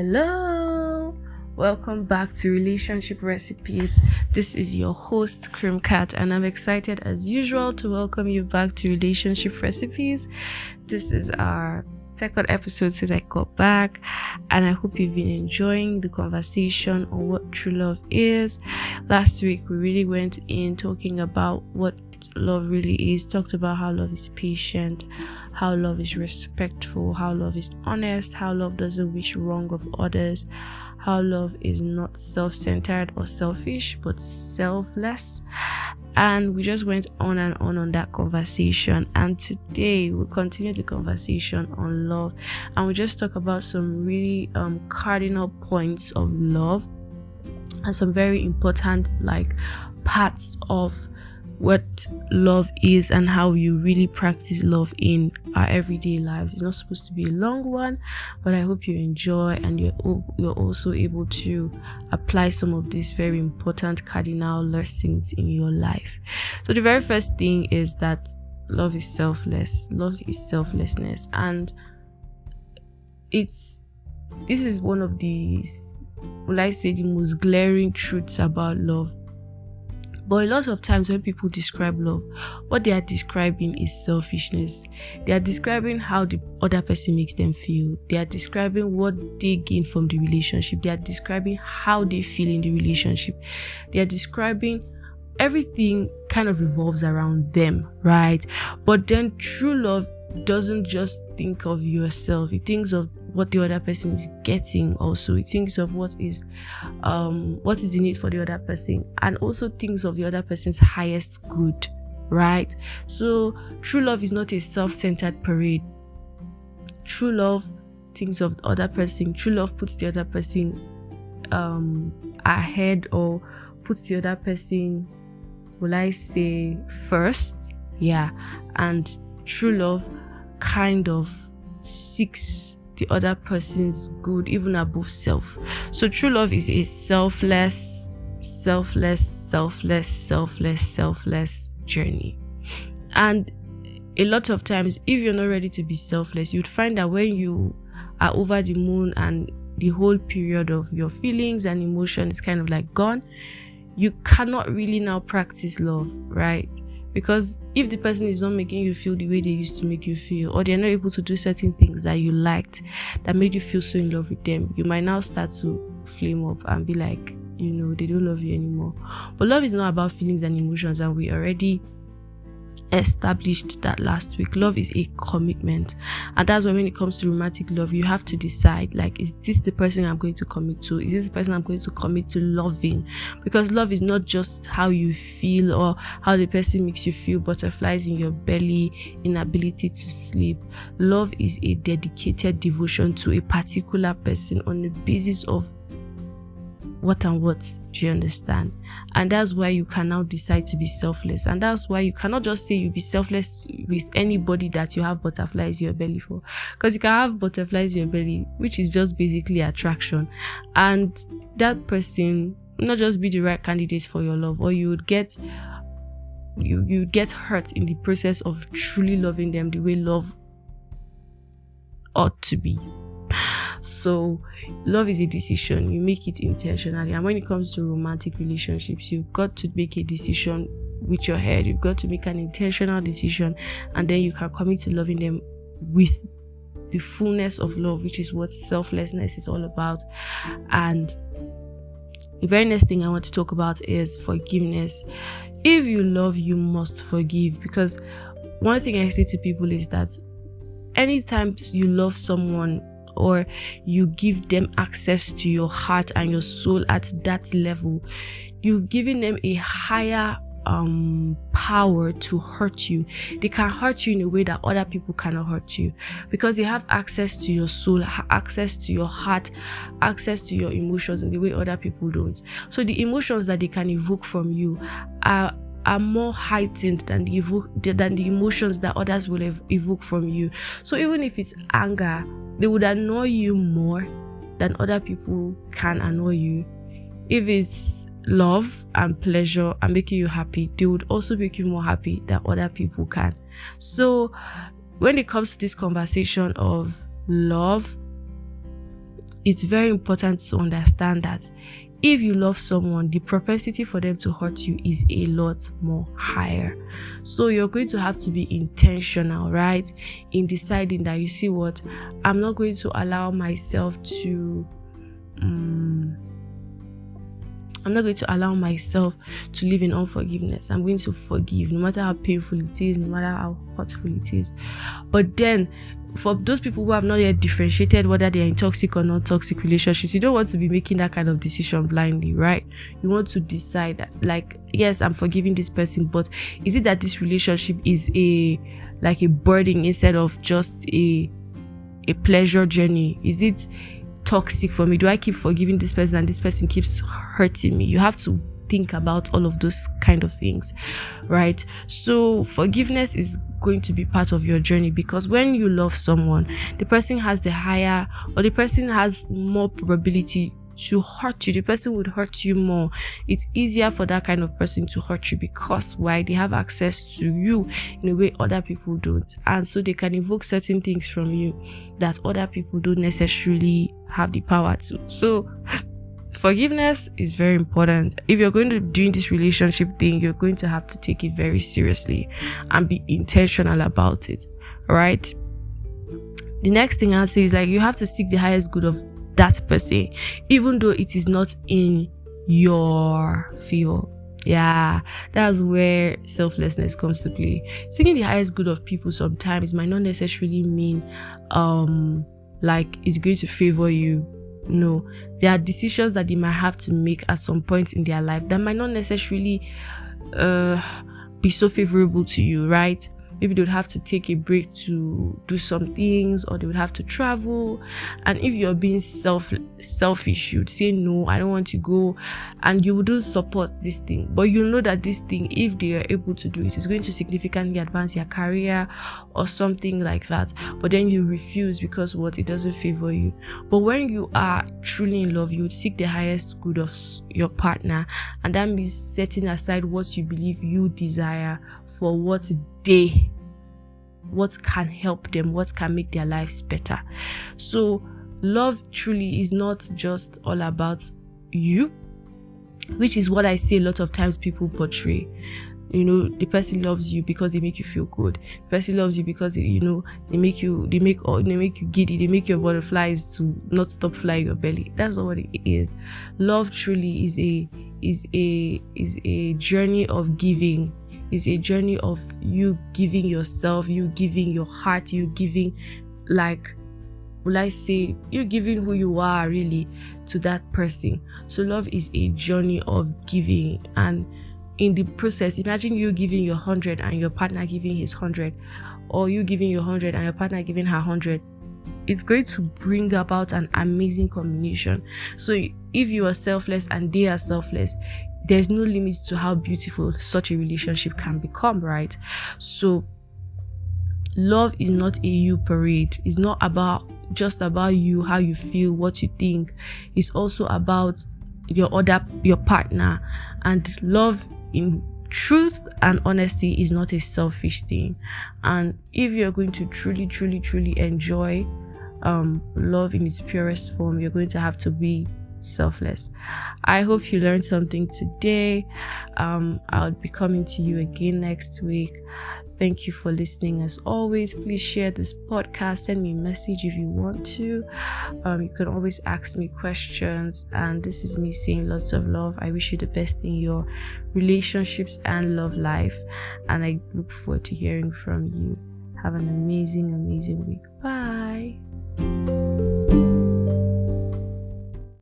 Hello, welcome back to Relationship Recipes. This is your host, Krymkat, and I'm excited as usual to welcome you back to Relationship Recipes. This is our second episode since I got back, and I hope you've been enjoying the conversation on what true love is. Last week, we really went in talking about what love really is, talked about how love is patient, how love is respectful, how love is honest, how love doesn't wish wrong of others, how love is not self centered or selfish but selfless. And we just went on and on on that conversation. And today we'll continue the conversation on love and we just talk about some really um, cardinal points of love and some very important like parts of what love is and how you really practice love in our everyday lives. It's not supposed to be a long one, but I hope you enjoy and you're you're also able to apply some of these very important cardinal lessons in your life. So the very first thing is that love is selfless. Love is selflessness and it's this is one of the will I say the most glaring truths about love but a lot of times when people describe love, what they are describing is selfishness. They are describing how the other person makes them feel. They are describing what they gain from the relationship. They are describing how they feel in the relationship. They are describing everything kind of revolves around them, right? But then true love doesn't just think of yourself, it thinks of what the other person is getting also. It thinks of what is um what is the need for the other person. And also thinks of the other person's highest good right? So true love is not a self-centered parade. True love thinks of the other person. True love puts the other person um ahead or puts the other person will i say first? Yeah. And true love kind of seeks the other person's good even above self. So true love is a selfless, selfless, selfless, selfless, selfless journey. And a lot of times, if you're not ready to be selfless, you'd find that when you are over the moon and the whole period of your feelings and emotion is kind of like gone, you cannot really now practice love, right? Because if the person is not making you feel the way they used to make you feel or they're not able to do certain things that you liked that made you feel so in love with them you might now start to flame up and be like you know they don't love you anymore. But love is not about feelings and emotions and we already established that last week. Love is a commitment. And that's why when it comes to romantic love you have to decide like is this the person i'm going to commit to? Is this the person i'm going to commit to loving? Because love is not just how you feel or how the person makes you feel butterflies in your belly inability to sleep. Love is a dedicated devotion to a particular person on the basis of what and what. Do you understand and that's why you can now decide to be selfless. And that's why you cannot just say you be selfless with anybody that you have butterflies in your belly for. Because you can have butterflies in your belly which is just basically attraction. And that person not just be the right candidate for your love or you would get you you get hurt in the process of truly loving them the way love ought to be so, love is a decision, you make it intentionally. And when it comes to romantic relationships, you've got to make a decision with your head, you've got to make an intentional decision, and then you can commit to loving them with the fullness of love, which is what selflessness is all about. And the very next thing I want to talk about is forgiveness. If you love, you must forgive because one thing I say to people is that anytime you love someone or you give them access to your heart and your soul at that level, you've given them a higher um power to hurt you. They can hurt you in a way that other people cannot hurt you because they have access to your soul access to your heart access to your emotions in the way other people don't. So the emotions that they can evoke from you are are more heightened than the evoke than the emotions that others will ev- evoke from you. So even if it's anger, they would annoy you more than other people can annoy you. If it's love and pleasure and making you happy, they would also make you more happy than other people can. So when it comes to this conversation of love, it's very important to understand that if you love someone, the propensity for them to hurt you is a lot more higher. So you're going to have to be intentional, right? In deciding that you see what I'm not going to allow myself to um, I'm not going to allow myself to live in unforgiveness. I'm going to forgive no matter how painful it is, no matter how hurtful it is. But then for those people who have not yet differentiated whether they are in toxic or non toxic relationships, you don't want to be making that kind of decision blindly, right? You want to decide like, yes, I'm forgiving this person, but is it that this relationship is a like a burden instead of just a a pleasure journey? Is it toxic for me? Do I keep forgiving this person and this person keeps hurting me? You have to think about all of those kind of things, right? So, forgiveness is going to be part of your journey because when you love someone, the person has the higher or the person has more probability to hurt you, the person would hurt you more. It's easier for that kind of person to hurt you because why they have access to you in a way other people don't, and so they can evoke certain things from you that other people don't necessarily have the power to. So forgiveness is very important. If you're going to do this relationship thing, you're going to have to take it very seriously and be intentional about it. Right? The next thing I'll say is like you have to seek the highest good of that person, even though it is not in your field. Yeah, that's where selflessness comes to play. Seeking the highest good of people sometimes might not necessarily mean um like it's going to favor you no, there are decisions that they might have to make at some point in their life that might not necessarily uh, be so favorable to you, right? Maybe they would have to take a break to do some things or they would have to travel. And if you're being self selfish you'd say no i don't want to go. And you wouldn't support this thing. But you know that this thing if they are able to do it is going to significantly advance your career or something like that. But then you refuse because what? It doesn't favor you. But when you are truly in love you would seek the highest good of your partner. And that means setting aside what you believe you desire for what they what can help them what can make their lives better. So love truly is not just all about you which is what i see a lot of times people portray. You know the person loves you because they make you feel good. The person loves you because you know they make you they make they make you giddy they make your butterflies to not stop flying your belly. That's not what it is. Love truly is a is a is a journey of giving is a journey of you giving yourself, you giving your heart, you giving, like, will I say, you giving who you are really to that person. So, love is a journey of giving, and in the process, imagine you giving your hundred and your partner giving his hundred, or you giving your hundred and your partner giving her hundred. It's going to bring about an amazing combination. So, if you are selfless and they are selfless, there's no limit to how beautiful such a relationship can become, right? So, love is not a you parade. It's not about just about you, how you feel, what you think. It's also about your other your partner and love in truth and honesty is not a selfish thing and if you're going to truly truly truly enjoy um, love in its purest form you're going to have to be selfless. I hope you learned something today. Um, I'll be coming to you again next week. Thank you for listening. As always, please share this podcast. Send me a message if you want to. Um, you can always ask me questions. And this is me saying lots of love. I wish you the best in your relationships and love life. And I look forward to hearing from you. Have an amazing, amazing week. Bye.